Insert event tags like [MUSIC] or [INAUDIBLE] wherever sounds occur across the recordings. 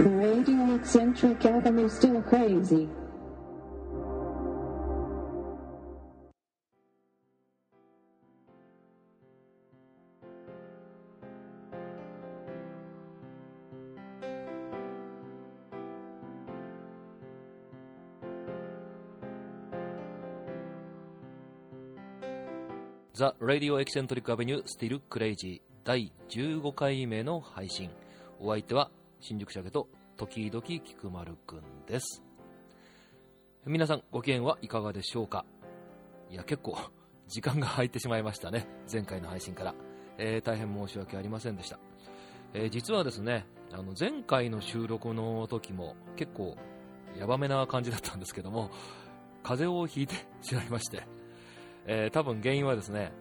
Radio eccentric Avenue still crazy. ザ・ラディオ・エキセントリック・アベニュー・スティル・クレイジー第15回目の配信お相手は新宿鮭と時々菊丸くんです。皆さんご機嫌はいかがでしょうか？いや結構 [LAUGHS] 時間が空いてしまいましたね前回の配信から、えー大変申し訳ありませんでした、えー実はですねあの前回の収録の時も結構ヤバめな感じだったんですけども風邪をひいてしまいまして。えー多分原因はですね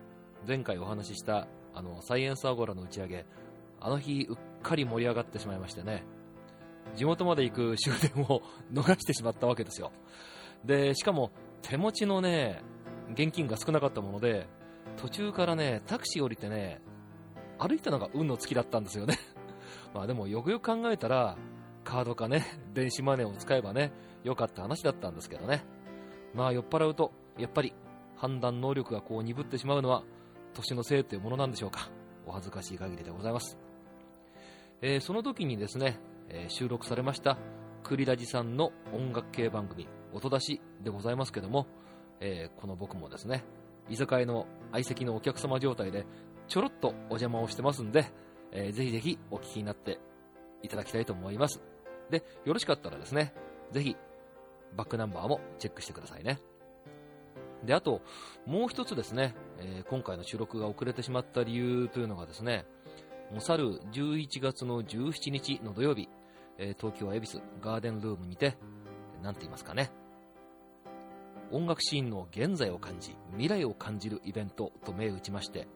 前回お話ししたあのサイエンスアゴラの打ち上げあの日うっかり盛り上がってしまいましてね。地元まで行く終電を逃してしまったわけですよ。でしかも手持ちのね現金が少なかったもので途中からねタクシー降りてね歩いたのが運の尽きだったんですよね。[LAUGHS] まあでもよくよく考えたらカードかね電子マネーを使えばね良かった話だったんですけどね。まあ酔っ払うとやっぱり判断能力がこう鈍ってしまうのは年のせいというものなんでしょうか。お恥ずかしい限りでございます、えーその時にですね、えー収録されましたクリラジさんの音楽系番組音出しでございますけども、えーこの僕もですね居酒屋の相席のお客様状態でちょろっとお邪魔をしてますんで、えーぜひぜひお聞きになっていただきたいと思います。でよろしかったらですねぜひバックナンバーもチェックしてくださいね。で、あと、もう一つですね、えー今回の収録が遅れてしまった理由というのがですね、もう去る11月の17日の土曜日、えー東京恵比寿ガーデンルームにて、なんて言いますかね、音楽シーンの現在を感じ、未来を感じるイベントと銘打ちまして、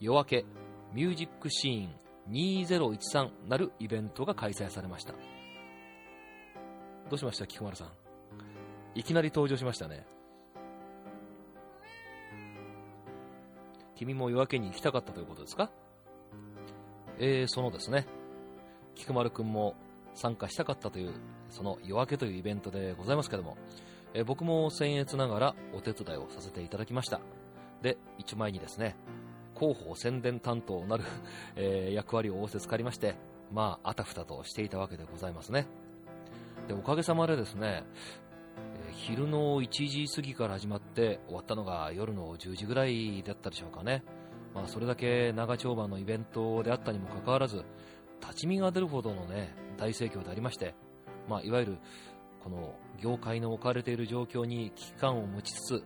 夜明けミュージックシーン2013なるイベントが開催されました。どうしました菊丸さん？いきなり登場しましたね。君も夜明けに行きたかったということですか？えー、そのですね、菊丸くんも参加したかったという、その夜明けというイベントでございますけども、えー僕も僭越ながらお手伝いをさせていただきました。で、一枚にですね、広報宣伝担当なる、[LAUGHS] えー役割を仰せつかりまして、まあ、あたふたとしていたわけでございますね。で、おかげさまでですね、昼の1時過ぎから始まって終わったのが夜の10時ぐらいだったでしょうかね。まあ、それだけ長丁場のイベントであったにもかかわらず、立ち見が出るほどのね、大盛況でありまして、まあ、いわゆる、この業界の置かれている状況に危機感を持ちつつ、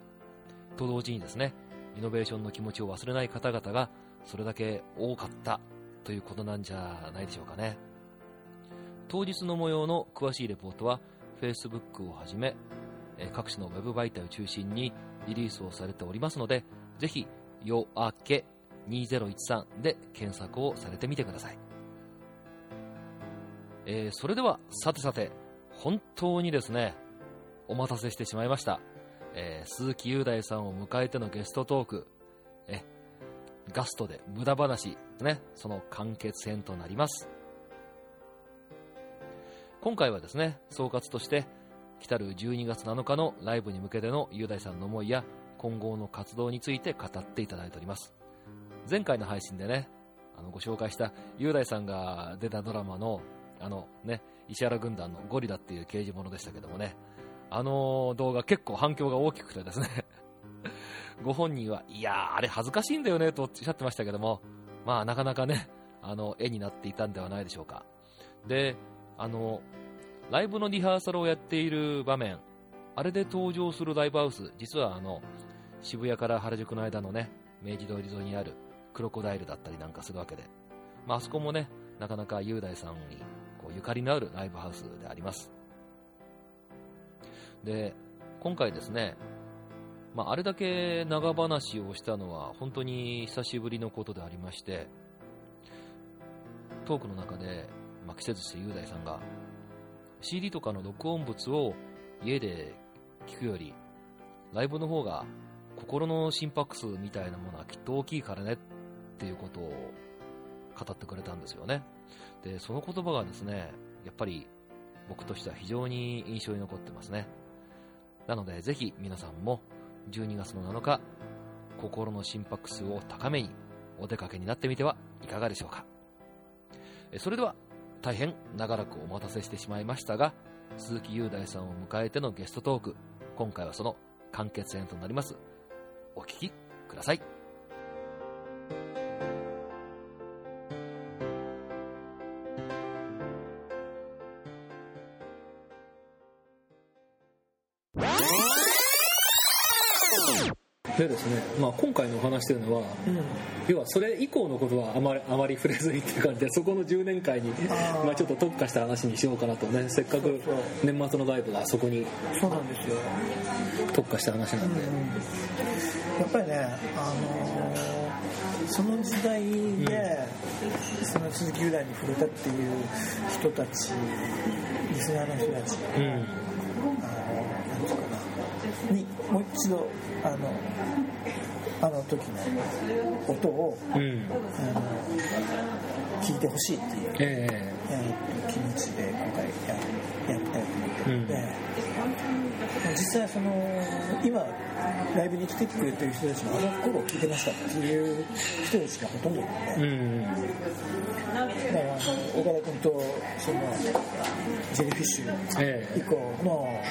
と同時にですね、イノベーションの気持ちを忘れない方々が、それだけ多かったということなんじゃないでしょうかね。当日の模様の詳しいレポートは、Facebook をはじめ、各種のウェブ媒体を中心にリリースをされておりますので、ぜひ、夜明け2013で検索をされてみてください。えーそれでは、さてさて、本当にですね、お待たせしてしまいました。えー鈴木雄大さんを迎えてのゲストトーク、え、ガストで無駄話、ね、その完結編となります。今回はですね、総括として、来たる12月7日のライブに向けての雄大さんの思いや今後の活動について語っていただいております。前回の配信でね、あのご紹介した雄大さんが出たドラマの、あのね、石原軍団のゴリラっていう刑事物でしたけどもね、あの動画結構反響が大きくてですね、[LAUGHS] ご本人は、いや、あれ恥ずかしいんだよねとおっしゃってましたけども、まあなかなかね、あの、絵になっていたんではないでしょうか。で、あの、ライブのリハーサルをやっている場面、あれで登場するライブハウス、実はあの、渋谷から原宿の間のね、明治通り沿いにあるクロコダイルだったりなんかするわけで、まあ、そこもね、なかなか雄大さんにこうゆかりのあるライブハウスであります。で、今回ですね、まあ、あれだけ長話をしたのは本当に久しぶりのことでありまして、トークの中で、まあ、季節して雄大さんが、CD とかの録音物を家で聞くより、ライブの方が心の心拍数みたいなものはきっと大きいからねっていうことを語ってくれたんですよね。で、その言葉がですね、やっぱり僕としては非常に印象に残ってますね。なので、ぜひ皆さんも12月の7日、心の心拍数を高めにお出かけになってみてはいかがでしょうか。それでは、大変長らくお待たせしてしまいましたが、鈴木雄大さんを迎えてのゲストトーク、今回はその完結編となります。お聞きください。まあ、今回のお話というのは、うん、要はそれ以降のことはあまりあまり触れずにっていう感じでそこの10年間にまあ、ちょっと特化した話にしようかなとねせっかく年末のライブがそこにそうなんですよ。特化した話なんで、うん、やっぱりね、あのー、その時代で、うん、その鈴木雄大に触れたっていう人たちリスナーの人たち、うん、あのなんていうかなにもう一度あのあの時の音を、うん、あの聞いてほしいっていう、えー、えー、気持ちで今回ややりたいと思ってるので、うん、実際その今ライブに来てくれてる人たちもあの頃聞いてましたっていう人たちがほとんどいるので、うん、だからあの岡田君とそのジェリーフィッシュ以降の、え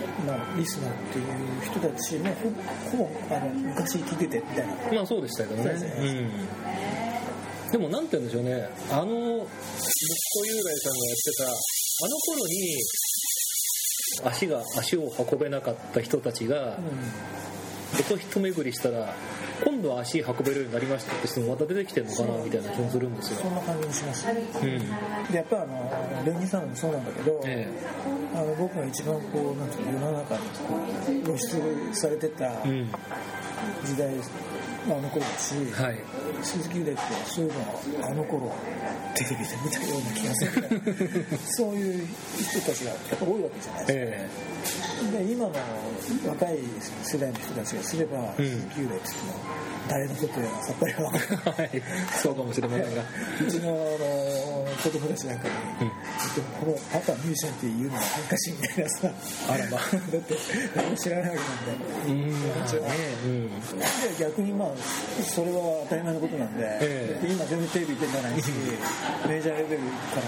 ーまあ、リスナーっていう人たちもほぼあの昔聞いててみたいな。まあそうでしたけどね、うん、でもなんて言うんでしょうね。あの僕と雄大さんがやってたあの頃に足が足を運べなかった人たちが、うん、一巡りしたら今度は足運べるようになりましたって人もまた出てきてるのかなみたいな気もするんですよ。そんな感じにします、うん、でやっぱあのレニーさんもそうなんだけど、ええ、あの僕が一番こうなんていう世の中にこう露出されてた時代、あの頃だし、はい、鈴木秀ってそういうのをあの頃テレビで見たような気がするそういう人たちがやっぱ多いわけじゃないですか、えで今の若い世代の人たちがすれば、うん、鈴木秀っていうのは誰のことやらさっぱりは分からない、はい、そうかもしれませんが。うちのあの子供たちなんかに、うん、このパパミュージシャンっていうのは恥ずかしいみたいなさ。あらま。だって何も知らないわけなんで。うん、まあねうん、で逆にまあそれは当たり前のことなんでえー、今全然テレビ出てないしメジャーレベルか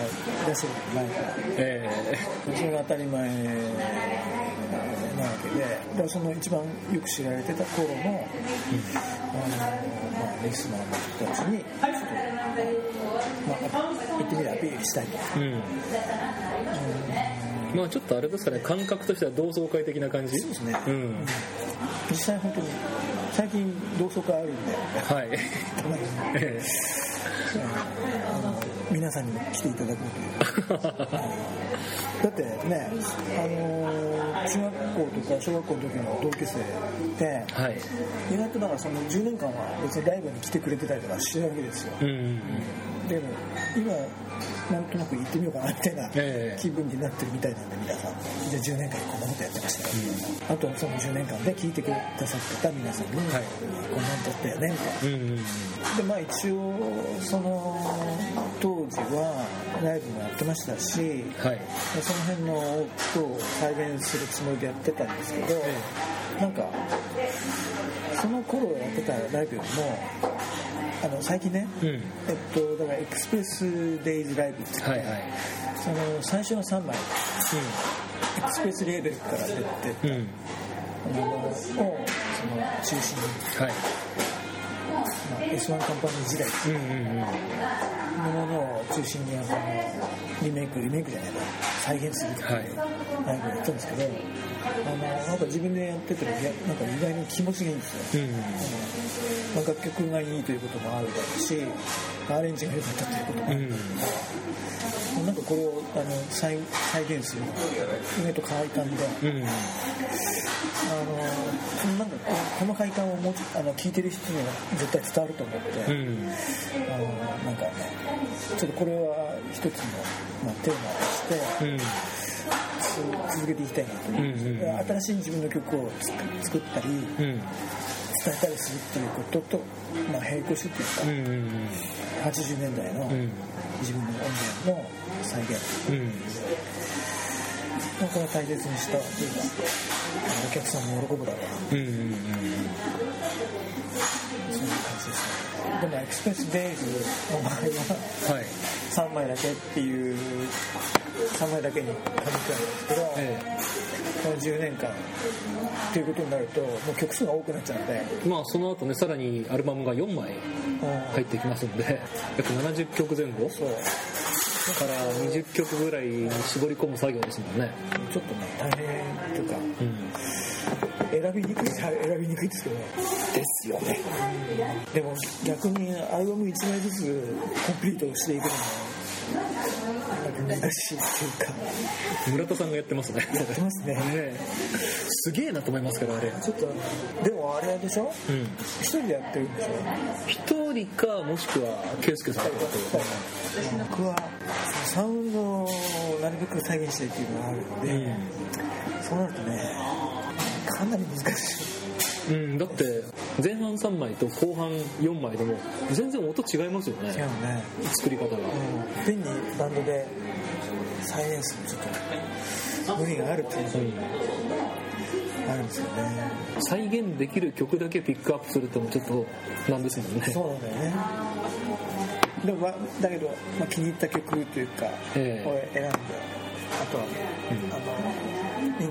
ら出してることないから、えー、それが当たり前なわけでだからその一番よく知られてた頃の、うん、あのまあ、リスナーの人たちにちょっと、まあ、言ってみればアピールしたいと。うん、うんまあちょっとあれですかね感覚としては同窓会的な感じ。そうですね、うん、実際本当に最近同窓会あるんで。はい、えあの皆さんにも来ていただこうという。[LAUGHS] だってね、あの中学校とか小学校の時の同級生って、はい、意外とだからその10年間は別にライブに来てくれてたりとかしてるわけですよ、うんうんうん。でも今なんとなく行ってみようかなみたいな気分になってるみたいなんで皆さん。じゃあ10年間こんなことやってましたよ、うん、あとその10年間で聞いてくださってた皆さんに、はい、こんなん撮ったよねみたいな、うんうん、でまあ一応その当時はライブもやってましたし、はい、その辺の音を再現するつもりでやってたんですけど、なんかその頃やってたライブよりもあの最近ね、うん、えっと、だからエクスプレスデイズライブってはいはい、その最初の3枚、うん、エクスプレスレーベルから出てたものをその中心に、はいまあ、S1 カンパニー時代。のものを中心にあのリメイクリメイクじゃないか。再現するっていうライブをやったんですけど、あのなんか自分でやっててもなんか意外に気持ちがいいんですよ、うん。まあ、楽曲がいいということもあるだろうしアレンジが良かったということもある、うん、なんかこれをあの再再現する。のが意外と快感で、うん、あのなんかこの快感をもうあの聞いてる人には絶対伝わると思って、うん、あのなんかねちょっとこれは一つの、まあ、テーマとして、うん。続けていきたいなと思います、うんうん、新しい自分の曲を作ったり、うん、伝えたりするっていうことと、まあ、並行してっていうか、うんうんうん、80年代の自分の音源の再現、うん。これは大切にしたというかお客さんも喜ぶだろうな、うんうんうん、そういう感じですね。でもエクスプレスデイズの場合は、はい、3枚だけっていう3枚だけに限ってあるんですけど、ええ、この10年間っていうことになるともう曲数が多くなっちゃうので。まあその後ねさらにアルバムが4枚入ってきますので約70曲前後。そう。から20曲ぐらいに絞り込む作業ですもんね。ちょっとね大変というか、うん、選びにくい選びにくいですけどですよね。でも逆にアルバム1枚ずつコンプリートしていくのも難しいっていうか村田さんがやってますね。やってますね。ねすげえなと思いますけどあれ。ちょっとでもあれでしょ？うん。一人でやってるんでしょ？一人かもしくは圭介さんとかと僕はサウンドをなるべく再現したいっていうのがあるので、うん、そうなるとねかなり難しいうん、だって前半3枚と後半4枚でも全然音違いますよね。違うね。作り方が、うん、変にバンドで再現するちょっと無理があるっていう。のん、あるんですよね。再現できる曲だけピックアップするってもちょっとなんですもんね。そうだよね。でもだけど、まあ、気に入った曲というか、えー、これ選んであとは、うん、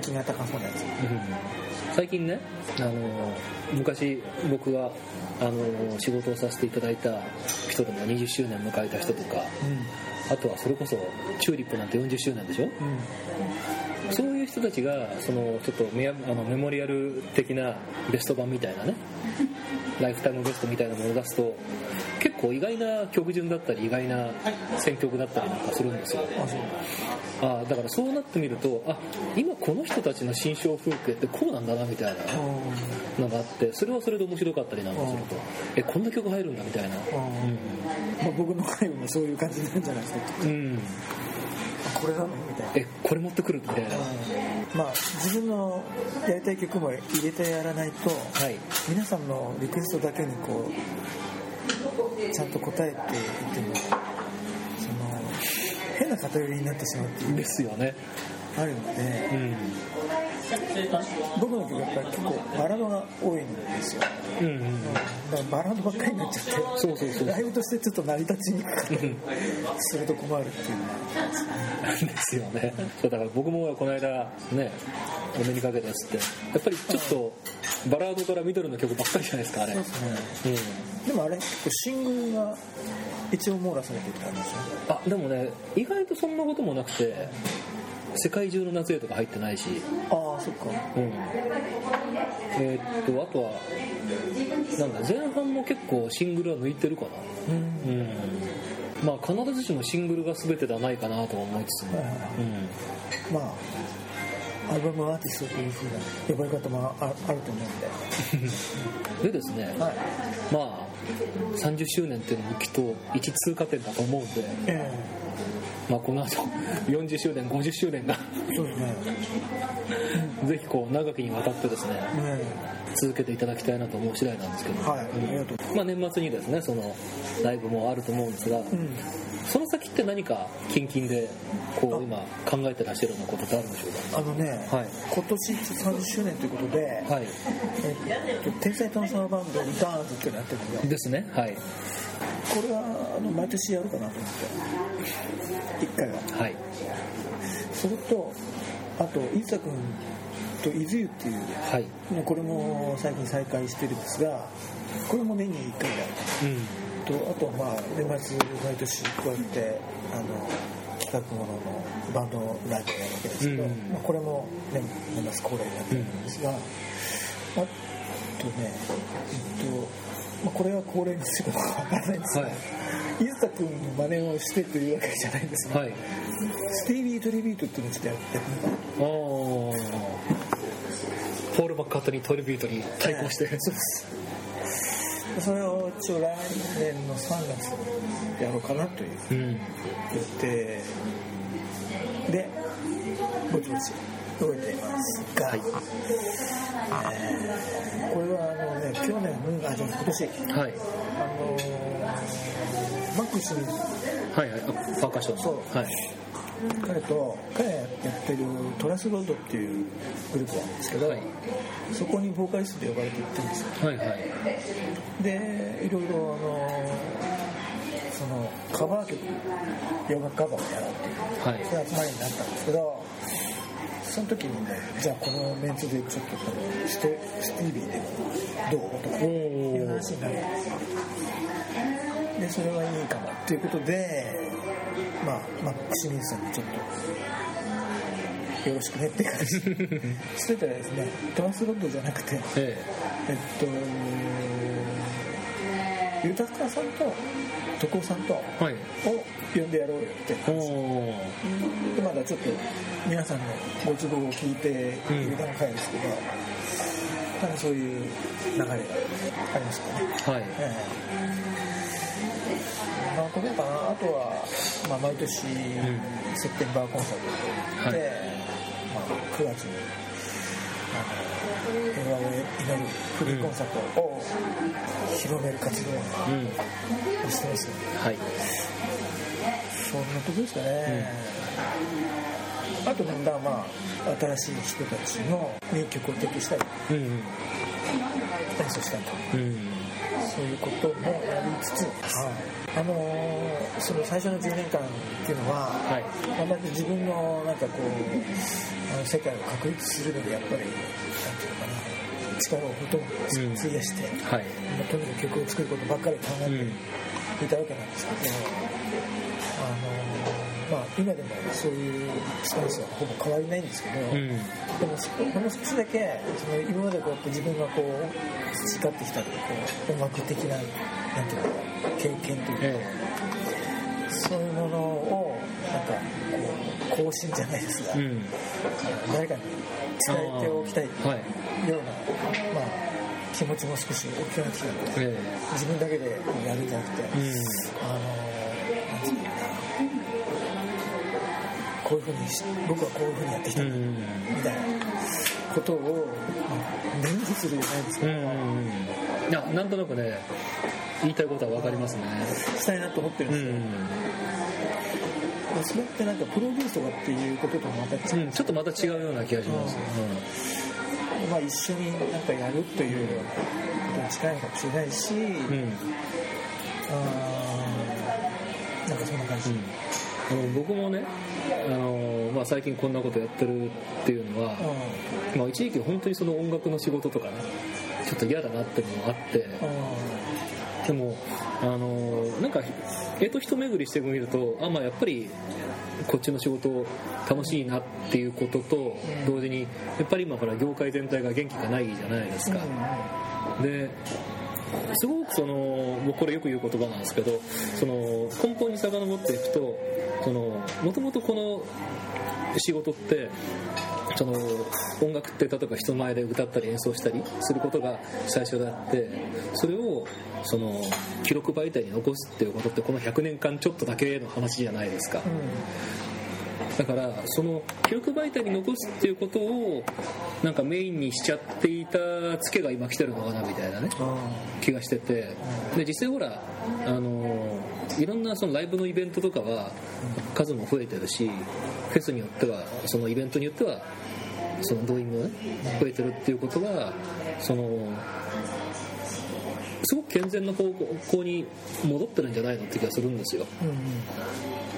人気やつ、うん最近ねあの昔僕があの仕事をさせていただいた人でも20周年迎えた人とか、うん、あとはそれこそチューリップなんて40周年でしょ、うん、そういう人たちがそのちょっとメあのメモリアル的なベスト版みたいなね [LAUGHS] ライフタイムベストみたいなものを出すと結構意外な曲順だったり意外な選曲だったりなんかするんですよ。あだからそうなってみるとあ今この人たちの心象風景ってこうなんだなみたいなのがあってそれはそれで面白かったりなんかするとえこんな曲入るんだみたいな、うん。まあ、僕の回もそういう感じなんじゃないですか。うん。これなの？みたいな。えこれ持ってくるみたいな。まあ自分のやりたい曲も入れてやらないと、はい、皆さんのリクエストだけにこうちゃんと答えていてもその変な偏りになってしまうっていうですよね。あるので、うん、僕の曲やっぱり結構バラードが多いんですよ、うんうん、だからバラードばっかりになっちゃってそうそうそう。ライブとしてちょっと成り立ちにくかったりすると困るっていうのがあるんですよね。そうだから僕もこの間ねお目にかけたやつってやっぱりちょっとバラードからミドルの曲ばっかりじゃないですかあれ。そうですね、うん、でもあれ結構シングルが一応網羅されてるってあるんですよ。あでもね意外とそんなこともなくて世界中の夏へとか入ってないし。ああそっか。うん。えー、っとあとはなんだ前半も結構シングルは抜いてるかな。うん、うん、まあ必ずしもシングルが全てではないかなと思いつつも、はいはい。うん、まあアルバムアーティストというふうな呼ばれ方もあると思うんで。[LAUGHS] でですね、はい、まあ30周年っていうのもきっと一通過点だと思うんで、えー、まあ、この後40周年50周年がそうですね。[LAUGHS] ぜひこう長きにわたってですね、続けていただきたいなと思う次第なんですけど、はい、まあ、年末にですねそのライブもあると思うんですが、うんその先って何か近々でこう今考えてらっしゃるようなことってあるんでしょうか？あのね、はい、今年30周年ということで、はい。えっと、天才トンサーバンドリターンズっていうのやってるんですよ。ですね。はい。これはあの毎年やるかなと思って1回は。はい。それとあと伊佐君と伊豆湯っていう、はい、これも最近再開してるんですがこれも年に1回やる、うんとあとまあ年末毎年こうやってあの企画もののバンドライブをやるわけですけど、うん、まあ、これも年年末恒例になってるんですが、うん、あとね、えっとまあ、これは恒例ですけどわからないんですが、はい、伊豆田君の真似をしてというわけじゃないんですが、はい、スティービー・トリビュートっていうのをちょっとやってみた。ポール・マッカートニー・トリビュートに対抗して、そうですそれを一応来年の3月にやろうかなという予定でぼちぼち動いていますが、はい。えー、これはあのね去年あじゃ今年、はい、あのマックスに。はいはい。パーカッションそう。はい彼と彼がやってるトラスロードっていうグループなんですけど、はい。そこにボーカリストで呼ばれて行ってるんですよ。はいはい。でいろいろあのそのカバー曲洋楽カバーをやろうっていうはい。そういう集まりになったんですけどその時にねじゃあこのメンツでちょっとこのステスティービーでどうとかおいうー話になるんですよ。でそれはいいかもっていうことでまあマックス・ミンさんにちょっとよろしくねって感じ。[LAUGHS] してたらですねトランスロッドじゃなくてええ。っと豊さんと徳尾さんとはい。呼んでやろうよっておおでまだちょっと皆さんのご都合を聞いている段階ですけど、多分そういう流れがありますかね。はい。ええまあ、こかなあとは、まあ、毎年、セプテンバーコンサートで、はいまあ、9月に平和を祈るフリーコンサートを広める活動をしてますよね。はいそんなとこですかね、あとなんだまあ新しい人たちの名曲を提供したりうん演奏したりとうんそういうこともやりつつ、あのーその最初の10年間っていうのは、はい。まあ自分のなんかこうあの世界を確立するのにやっぱりなんていうのかな力をほとんど費やして、はい。まあとにかく曲を作ることばっかり考えうんていたわけなんですけど、あのーまあ、今でもそういうスタンスはほぼ変わりないんですけど、うん。でもそほんの少しだけその今までこうやって自分がこう培ってきたこう音楽的ななんていうのかな経験というか、えそういうものをなんかこう更新じゃないですが、えうん。誰かに伝えておきたいような、はいまあ、気持ちも少し大きくなってきたのでえ自分だけでやるんじゃなくて、えうん。あのなんていうのかなこういうふうにし僕はこういうふうにやってきた。みたいなことをまあ伝授するじゃないですけど、うんうんいやなんとなくね言いたいことは分かりますね。したいなと思ってるんうですよ、んそれってなんかプロデュースとかっていうこととまた違う、うんちょっとまた違うような気がします。まあ、一緒になんかやるということに近いかもしれないし、うんうん。あーなんかそんな感じ、うんあの僕もねあの、まあ、最近こんなことやってるっていうのは、まあ、一時期本当にその音楽の仕事とかねちょっと嫌だなっていうのもあってでもあのなんかえと一巡りしてみるとあまあやっぱりこっちの仕事楽しいなっていうことと同時にやっぱり今ほら業界全体が元気がないじゃないですか、ですごくその僕これよく言う言葉なんですけどその根本に遡っていくともともとこの仕事ってその音楽って例えば人前で歌ったり演奏したりすることが最初であってそれをその記録媒体に残すっていうことってこの100年間ちょっとだけの話じゃないですか。だからその記録媒体に残すっていうことをなんかメインにしちゃっていたツケが今来てるのかなみたいなね気がしてて。で実際ほらあのいろんなそのライブのイベントとかは数も増えてるしフェスによってはそのイベントによってはその動員もね増えてるっていうことはそのすごく健全な方向に戻ってるんじゃないのって気がするんですよ。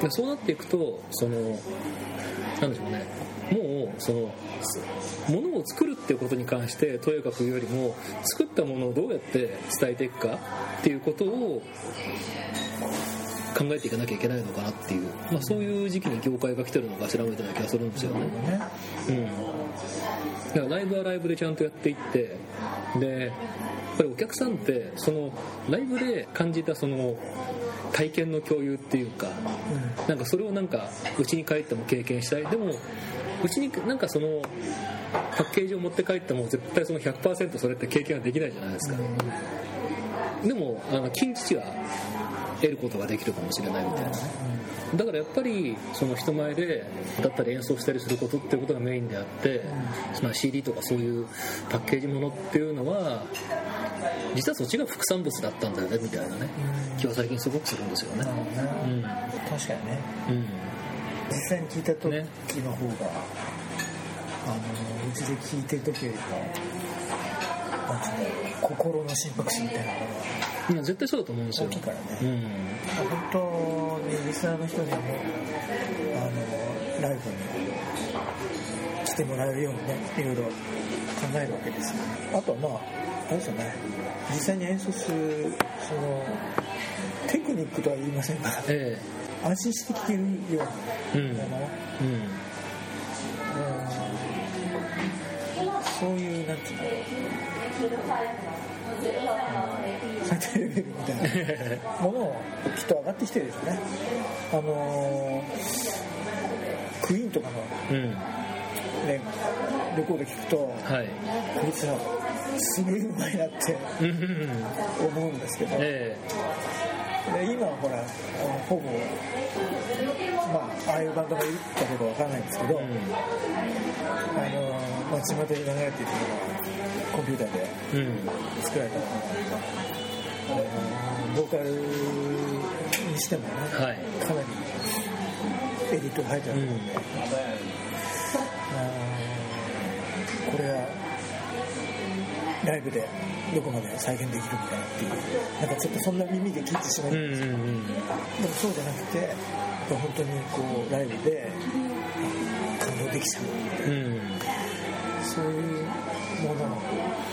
でそうなっていくとそのなんでしょうね。もうそのものを作るっていうことに関してとやかく言うよりも作ったものをどうやって伝えていくかっていうことを考えていかなきゃいけないのかなっていう、まあ、そういう時期に業界が来てるのかしらみたいな気がするんですよね。ね。うん、だからライブはライブでちゃんとやっていってでやっぱりお客さんってそのライブで感じたその体験の共有っていうかなんかそれをなんかうちに帰っても経験したい。でもうちになんかそのパッケージを持って帰っても絶対その100%それって経験はできないじゃないですか。でもあのは得ることができるかもしれないみたいな。ねだからやっぱりその人前でだったり演奏したりすることっていうことがメインであって、まあ、CD とかそういうパッケージものっていうのは実はそっちが副産物だったんだよねみたいなね。気は最近すごくするんですよね、うん、確かにね、うん、実際に聞いた時の方が、ね、あのうちで聞いてる時よりもなんつうの心の心拍数みたいなのが絶対そうだと思うんですよ。大きいからね、うん、本当にリスナーの人にもあのライブに来てもらえるようにねいろいろ考えるわけですあとはまああれですよね。実際に演奏するそのテクニックとは言いませんが、ええ、安心して聴けるようなもの、うん。うん。そういうなんていうの最低レベルみたいなものをきっと上がってきてるですね。あのクイーンとかの、うん。ね、レコード聞くと、はい、こいつはすごいうまいなって思うんですけど、えー、で今はほらほぼまあああいうバンドがいるかどうかわからないんですけど、うん、あのまあ巷に流れているのはコンピューターで作られた。ものうん、ボーカルにしてもね、はい、かなりエディットが入ってあるので、うん、これはライブでどこまで再現できるのかなっていう。なんかちょっとそんな耳で聞いてしまうんです。けど、うんうんうん、でもそうじゃなくて本当にこうライブで感動できちゃうみたいな、うん、そういうものを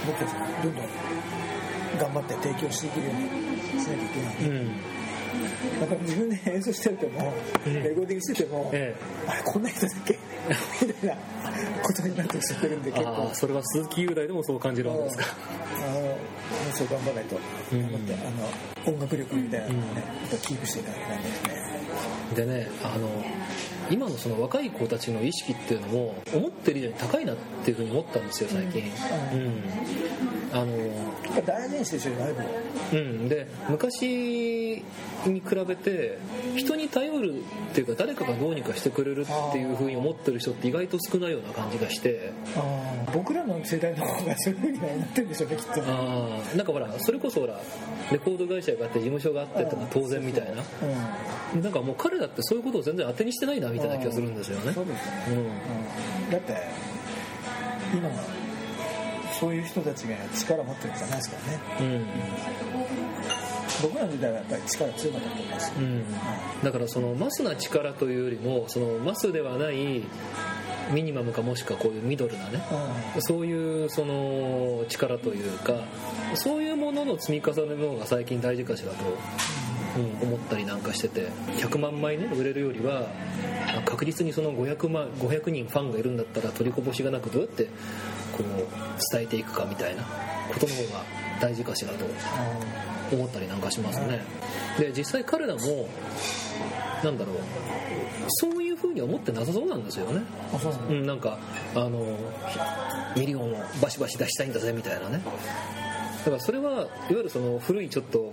僕たちがどんどん頑張って提供していけるようにしないといけない、うん。なんか自分で演奏してても、レコーディングしてても、ええ、あれこんな人だっけ？みたいなことになってしゃってるんで結構。それは鈴木雄大でもそう感じるわけですか。あのそう頑張らないと。思って、うん、あの音楽力みたいなのをね、うん、キープしていかなきゃいけないですね。でねあの今のその若い子たちの意識っていうのも思ってる以上に高いなっていうふうに思ったんですよ最近、うん、うん、あの大事にしてるライブうん。で昔に比べて人に頼るっていうか誰かがどうにかしてくれるっていうふうに思ってる人って意外と少ないような感じがして。僕らの世代の方がそういうふうには思ってるんでしょうねきっと。ああなんかほらそれこそほらレコード会社があって事務所があってってのは当然みたいな、うん、なんかもう彼だってそういうことを全然当てにしてないなみたいな気がするんですよね。そうですね、うん、だって今そういう人たちが力持ってるんじゃないですからね、うん、僕らの時代はやっぱり力強かったと思います、うん、だからそのマスな力というよりもそのマスではないミニマムかもしくはこういうミドルなね、うん、そういうその力というかそういうものの積み重ねの方が最近大事かしらとうん、思ったりなんかしてて100万枚ね売れるよりは確実にその500万500人ファンがいるんだったら取りこぼしがなくどうやってこう伝えていくかみたいなことの方が大事かしらと思ったりなんかしますね。で実際彼らもなんだろうそういう風に思ってなさそうなんですよね。うん、なんかあのミリオンをバシバシ出したいんだぜみたいなね。だからそれはいわゆるその古いちょっと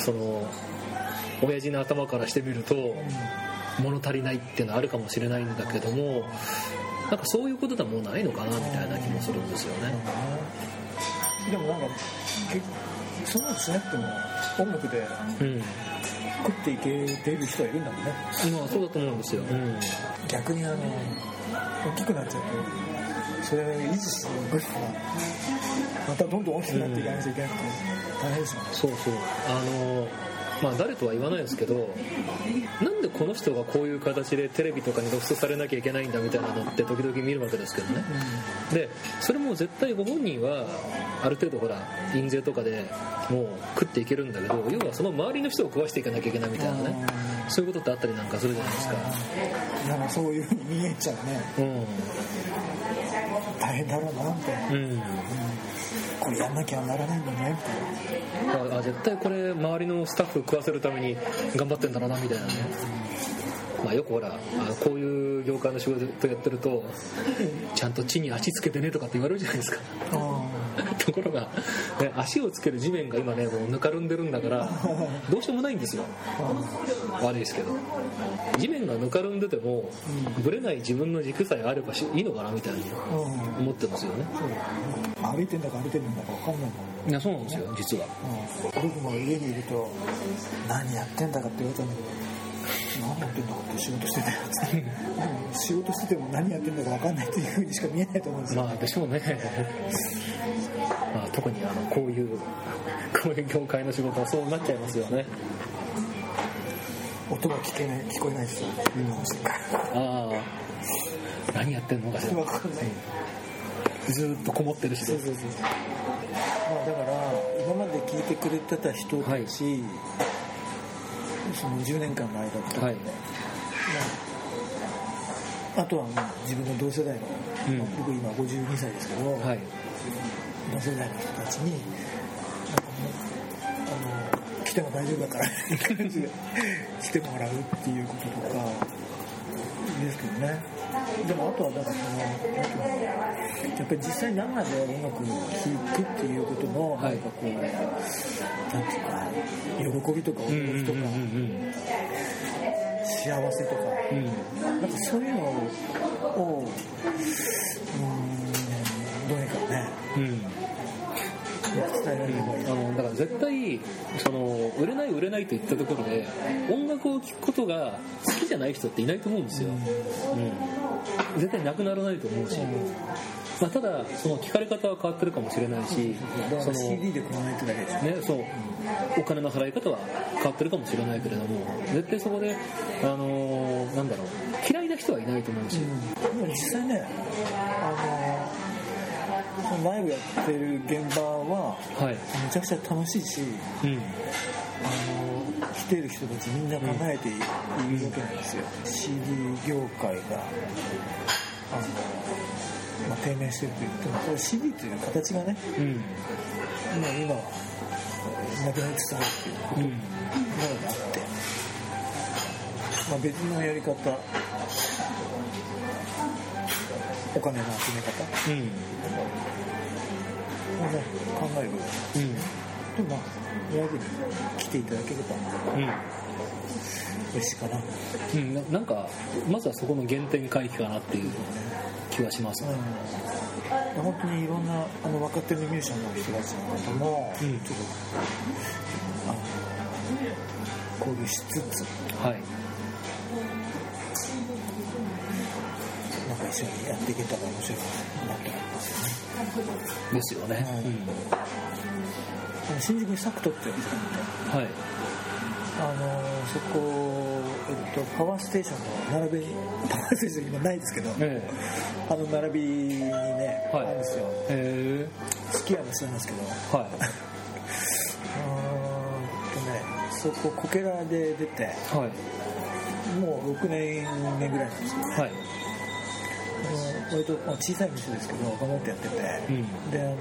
その親父の頭からしてみると物足りないっていうのはあるかもしれないんだけどもなんかそういうことでもないのかなみたいな気もするんですよね。でもなんかそんなのしなくても音楽で、うん、食っていけてる人はいるんだもんね。まあそうだと思うんですよ。うん、逆にあの大きくなっちゃうとそれ維持する分がまたどんどん大きくなっていかないといけなくて大変ですよね。そうそう。あのまあ誰とは言わないですけどなんでこの人がこういう形でテレビとかに露出されなきゃいけないんだみたいなのって時々見るわけですけどね、うん、でそれも絶対ご本人はある程度ほら印税とかでもう食っていけるんだけど要はその周りの人を食わしていかなきゃいけないみたいなねそういうことってあったりなんかするじゃないですか。なんかそういうふうに見えちゃうね、うん、大変だろうなって、うん、うん。これやんなきゃならないんだねあ絶対これ周りのスタッフ食わせるために頑張ってんだろうなみたいなね、まあ、よくほらこういう業界の仕事やってるとちゃんと地に足つけてねとかって言われるじゃないですか [LAUGHS] ところが、ね、足をつける地面が今ねもうぬかるんでるんだからどうしようもないんですよ。悪いですけど。地面がぬかるんでてもぶれない自分の軸さえあればいいのかなみたいに思ってますよね。歩いてんだか歩いてるんだか分かんないもんいやそうなんですよ実は、うん、僕も家にいると何やってんだかって言われたんだけど何やってんだかって仕事してたよって仕事してても何やってんだか分かんないっていうふうにしか見えないと思うんですよ。まあでしょうねまあ特にあのこういう [LAUGHS] こういう業界の仕事はそうなっちゃいますよね。音が聞けない聞こえないですよ、うん、ああ。何やってんのかしら。分かんない、ずっとこもってるしそうそうそうまあだから今まで聞いてくれてた人たち、はい、その10年間の間とか、はい、まあ、あとはもう自分の同世代の、うん、僕今52歳ですけど、はい、同世代の人たちになんかもうあの来ても大丈夫だからって感じで来てもらうっていうこととかですけどねでもあとはだからそのやっぱり実際生で音楽を聴くっていうことのなんかこう、はい、なんていうか喜びとか驚きとか、幸せとか、うん、なんかそういうのをうんね、うん。伝えられればいい、あのだから絶対その売れない売れないといったところで音楽を聴くことが好きじゃない人っていないと思うんですよ、うん、絶対なくならないと思うし、まあ、ただその聞かれ方は変わってるかもしれないし、その CD で買わないとだけでねそう。お金の払い方は変わってるかもしれないけれども絶対そこであのー、なんだろう。嫌いな人はいないと思うし、うん、実際ねあのーライブやってる現場は、はい、めちゃくちゃ楽しいし、うん、あの来てる人たちみんな考えているわけなんですよ、うん、CD 業界があの、まあ、低迷してると言ってもこれ CD っていう形がね、うん、まあ、今はなくなりつつあるっていうことなのであって、まあ、別のやり方お金の集め方、うん考える、うん、でまあライブに来ていただければ、うん、嬉しいかな、うん、ななん。かまずはそこの原点回帰かなっていう気はします、ね、うん、本当にいろん。なあの若手のミュージシャンの人たちの方も、ちょっとあの交流しつつはいやっていけたら面白いなと思いますよね。ですよね、うん、新宿にサクトってはい。あのそこ、えっと、パワーステーションの並びパワーステーション今ないですけど、えあの並びにね、はい、あるんですよ。へ好き家もそうなんですけど。はい。[LAUGHS] そここけらで出て、はい、もう6年目ぐらいなんですよ、はい割と小さい店ですけど頑張ってやってて、うん、であの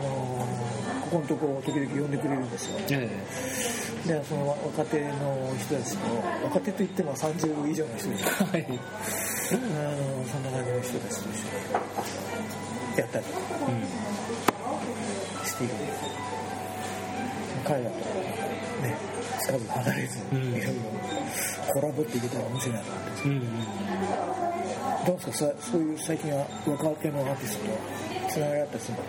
ここのとこ時々呼んでくれるんですよ、えー、でその若手の人たちと若手といっても30以上の人です、はい、あのそんな感じの人たちと一緒にやったりしているんで彼らとねつかず離れず、いろいろコラボっていけたら面白いなと思って、うん。どうですかそういう最近は若手のアーティストとつながりあったりするの？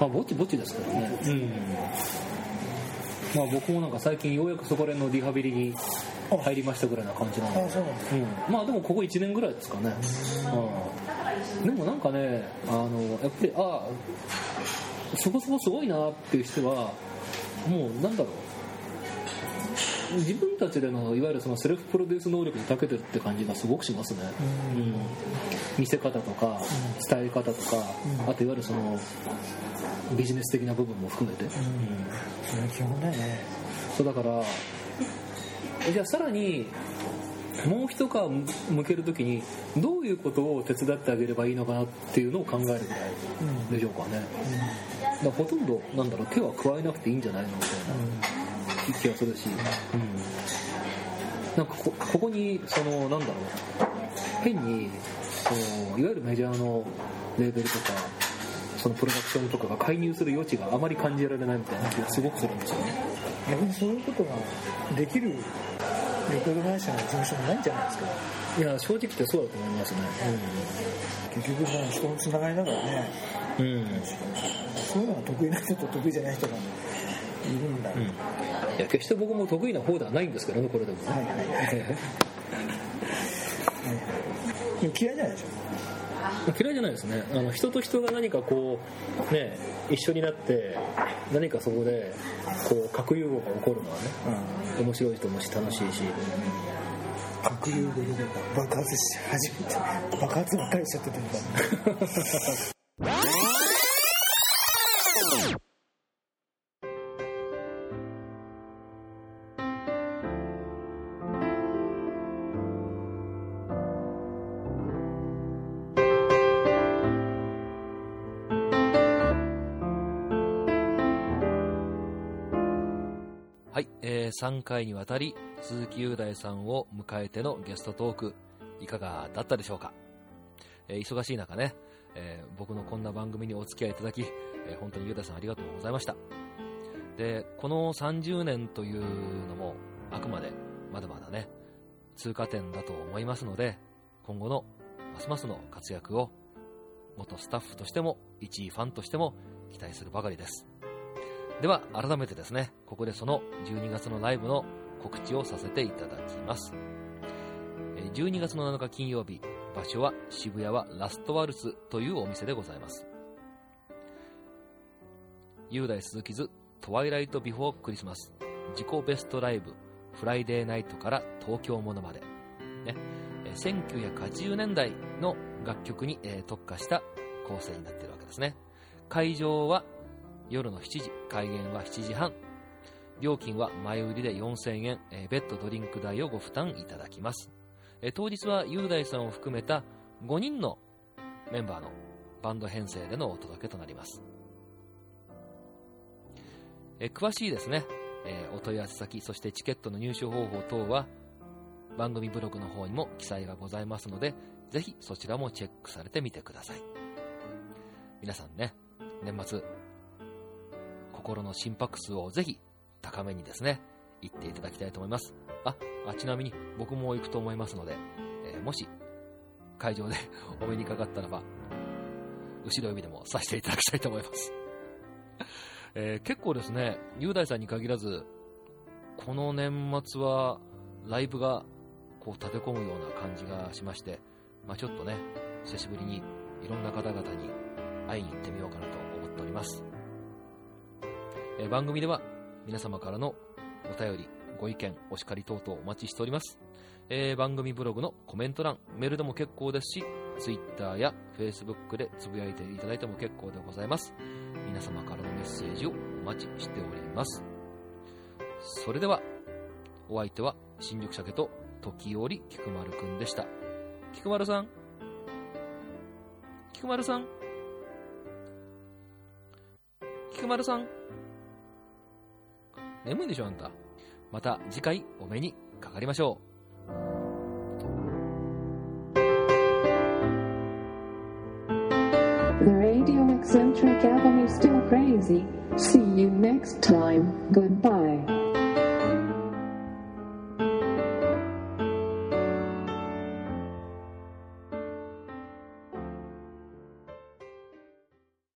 まあぼちぼちですけどね、うん、まあ僕もなんか最近ようやくそこら辺のリハビリに入りましたぐらいな感じなんで。あそうなんです、うん、まあでもここ1年ぐらいですかね、うん、でもなんかねあのやっぱりああそこそこすごいなっていう人はもうなんだろう自分たちでのいわゆるそのセルフプロデュース能力に長けてるって感じがすごくしますね、うん、見せ方とか伝え方とか、あといわゆるそのビジネス的な部分も含めて、うん。それ基本だよね。そうだからじゃあさらにもう一皮向けるときにどういうことを手伝ってあげればいいのかなっていうのを考えるぐらいでしょうかね、うん、だほとんどなんだろう手は加えなくていいんじゃないのみたいな、気がするし、うん、なんかこここにそのなんだろう。変にそのいわゆるメジャーのレーベルとかそのプロダクションとかが介入する余地があまり感じられないみたいな。気がすごくするんですよね逆にそういうことができるレコード会社の事務所もないんじゃないですか。いや正直ってそうだと思いますね、うん、結局まあ人のつながりだからね、うん、そういうのが得意な人と得意じゃない人がいるん。だ、うん、いや決して僕も得意な方ではないんですけどねこれでもはいはい。[LAUGHS] はい嫌いじゃないでしょ？嫌いじゃないですね。あの人と人が何かこうね一緒になって何かそこでこう核融合が起こるのはね、うん、面白いと思うし楽しいし。核融合で爆発し始めて爆発ばっかりしちゃっててるか [LAUGHS] 3回にわたり鈴木雄大さんを迎えてのゲストトークいかがだったでしょうか、えー、忙しい中ね、えー、僕のこんな番組にお付き合いいただき、えー、本当に雄大さんありがとうございました。でこの30年というのもあくまでまだまだね通過点だと思いますので今後のますますの活躍を元スタッフとしても一位ファンとしても期待するばかりです。では改めてですねここでその12月のライブの告知をさせていただきます。12月の7日金曜日場所は渋谷はラストワルツというお店でございます。雄大鈴木図トワイライトビフォークリスマス自己ベストライブフライデーナイトから東京ものまで、ね、1980年代の楽曲にえ特化した構成になっているわけですね。会場は夜の7時、開園は7時半。料金は前売りで4000円、えー、ベッドドリンク代をご負担いただきます。えー、当日は雄大さんを含めた5人のメンバーのバンド編成でのお届けとなります。えー、詳しいですね、えお問い合わせ先、そしてチケットの入手方法等は番組ブログの方にも記載がございますので、ぜひそちらもチェックされてみてください。皆さんね、年末心の心拍数をぜひ高めにですね、行っていただきたいと思います。あ、あちなみに僕も行くと思いますので、えー、もし会場で [LAUGHS] お目にかかったらば、後ろ指でもさせていただきたいと思います。えー、結構ですね、雄大さんに限らず、この年末はライブがこう立て込むような感じがしまして、まあ、ちょっとね、久しぶりにいろんな方々に会いに行ってみようかなと思っております。え番組では皆様からのお便り、ご意見、お叱り等々お待ちしております。えー、番組ブログのコメント欄、メールでも結構ですし、Twitter や Facebook でつぶやいていただいても結構でございます。皆様からのメッセージをお待ちしております。それでは、お相手は新宿鮭と時折菊丸くんでした。菊丸さん菊丸さん菊丸さん眠いでしょあんたまた次回お目にかかりましょう The Radio Eccentric Avenue Still Crazy. See you next time. Goodbye.